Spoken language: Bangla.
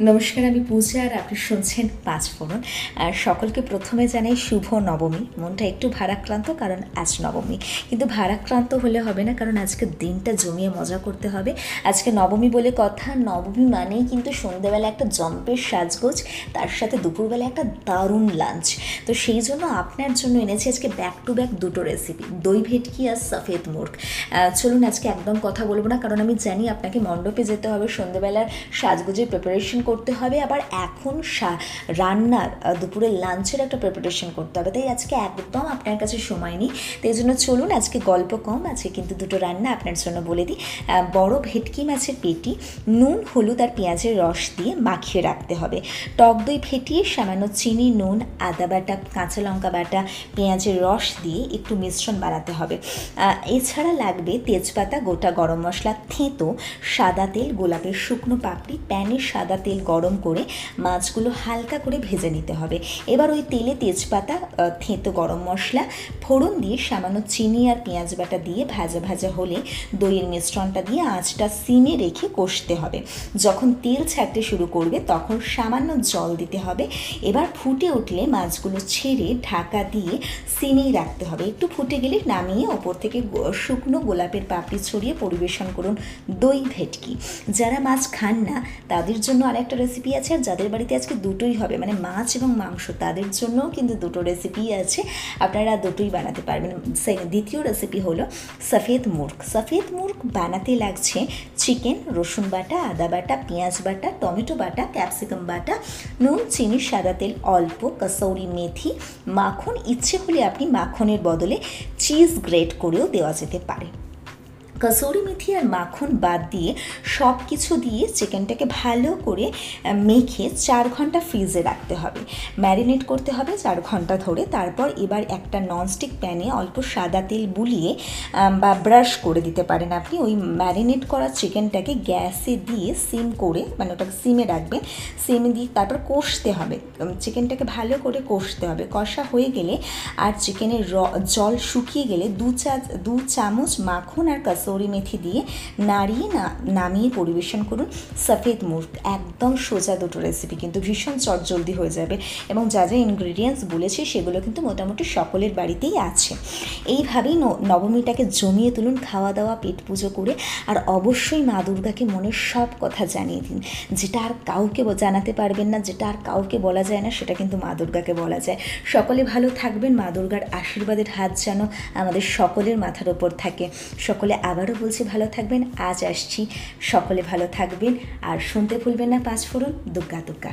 নমস্কার, আমি পূজা আর আপনি শুনছেন পাঁচ ফোরন। আর সকলকে প্রথমে জানাই শুভ নবমী। মনটা একটু ভারাক্রান্ত, কারণ আজ নবমী। কিন্তু ভারাক্রান্ত হলে হবে না, কারণ আজকে দিনটা জমিয়ে মজা করতে হবে। আজকে নবমী বলে কথা, নবমী মানেই কিন্তু সন্ধ্যেবেলা একটা জম্পের সাজগোজ, তার সাথে দুপুরবেলা একটা দারুণ লাঞ্চ তো সেই জন্য আপনার জন্য এনেছি আজকে ব্যাক টু ব্যাক দুটো রেসিপি দই ভেটকি আর সফেদ মুর্গ চলুন আজকে একদম কথা বলব না, কারণ আমি জানি আপনাকে মণ্ডপে যেতে হবে, সন্ধ্যেবেলার সাজগোজের প্রিপারেশন করতে হবে। আবার এখন রান্নার দুপুরের লাঞ্চের একটা প্রিপারেশন করতে হবে। তাই আজকে একদম আপনার কাছে সময় নেই। তাই জন্য চলুন, আজকে গল্প কম। আজকে কিন্তু দুটো রান্না আপনার জন্য বলে দিই। বড় ভেটকি মাছের পেটি, নুন, হলুদ আর পেঁয়াজের রস দিয়ে মাখিয়ে রাখতে হবে। টক দই ফেটিয়ে সামান্য চিনি, নুন, আদা বাটা, কাঁচা লঙ্কা বাটা, পেঁয়াজের রস দিয়ে একটু মিশ্রণ বানাতে হবে। এছাড়া লাগবে তেজপাতা, গোটা গরম মশলা, থেঁতো, সাদা তেল, গোলাপের শুকনো পাপড়ি, প্যানে সাদা তেল গরম করে মাছগুলো হালকা করে ভেজে নিতে হবে। এবার ওই তেলে তেজপাতা থেঁতো গরম মশলা, ফোড়ন দিয়ে সামান্য চিনি আর পেঁয়াজ বাটা দিয়ে ভাজা ভাজা হলে দইয়ের মিশ্রণটা দিয়ে আঁচটা সিমে রেখে কষতে হবে। যখন তেল ছাড়তে শুরু করবে তখন সামান্য জল দিতে হবে। এবার ফুটে উঠলে মাছগুলো ছেড়ে ঢাকা দিয়ে সিমেই রাখতে হবে। একটু ফুটে গেলে নামিয়ে ওপর থেকে শুকনো গোলাপের পাপড়ি ছড়িয়ে পরিবেশন করুন দই ভেটকি। যারা মাছ খান না, তাদের জন্য আরেকটা রেসিপি আছে আর যাদের বাড়িতে আজকে দুটোই হবে মানে মাছ এবং মাংস, তাদের জন্যও কিন্তু দুটো রেসিপি আছে। আপনারা দুটোই বানাতে পারবেন। দ্বিতীয় রেসিপি হলো সফেদ মুর্গ। সফেদ মুর্গ বানাতে লাগছে চিকেন রসুন বাটা, আদা বাটা, পেঁয়াজ বাটা, টমেটো বাটা ক্যাপসিকাম বাটা, নুন, চিনি, সাদা তেল, অল্প, কসৌরি মেথি, মাখন। ইচ্ছে হলে আপনি মাখনের বদলে চিজ গ্রেট করেও দেওয়া যেতে পারে। কসৌরি মেথি আর মাখন বাদ দিয়ে সব কিছু দিয়ে চিকেনটাকে ভালো করে মেখে চার ঘণ্টা ফ্রিজে রাখতে হবে। ম্যারিনেট করতে হবে চার ঘণ্টা ধরে। তারপর এবার একটা ননস্টিক প্যানে অল্প সাদা তেল বুলিয়ে বা ব্রাশ করে দিতে পারেন আপনি। ওই ম্যারিনেট করা চিকেনটাকে গ্যাসে দিয়ে সিম করে মানে ওটাকে সিমে রাখবেন। সিমে দিয়ে তারপর কষতে হবে। চিকেনটাকে ভালো করে কষতে হবে। কষা হয়ে গেলে আর চিকেনের জল শুকিয়ে গেলে দু চা, দু চামচ মাখন আর কসৌরি মেথি দিয়ে নাড়িয়ে না, নামিয়ে পরিবেশন করুন সফেদ মুর্গ একদম সোজা দুটো রেসিপি কিন্তু ভীষণ চটজলদি হয়ে যাবে এবং যা যা ইনগ্রিডিয়েন্টস বলেছি সেগুলো কিন্তু মোটামুটি সকলের বাড়িতেই আছে। এইভাবেই নবমীটাকে জমিয়ে তুলুন খাওয়া দাওয়া, পেট পুজো করে আর অবশ্যই মা দুর্গাকে মনের সব কথা জানিয়ে দিন। যেটা আর কাউকে জানাতে পারবেন না, যেটা আর কাউকে বলা যায় না, সেটা কিন্তু মা দুর্গাকে বলা যায়। সকলে ভালো থাকবেন, মা দুর্গার আশীর্বাদের হাত যেন আমাদের সকলের মাথার ওপর থাকে। সকলে আবারও বলছি ভালো থাকবেন। আজ আসছি। সকলে ভালো থাকবেন। আর শুনতে ভুলবেন না পাঁচ ফোরন দুগ্গা দুগ্গা।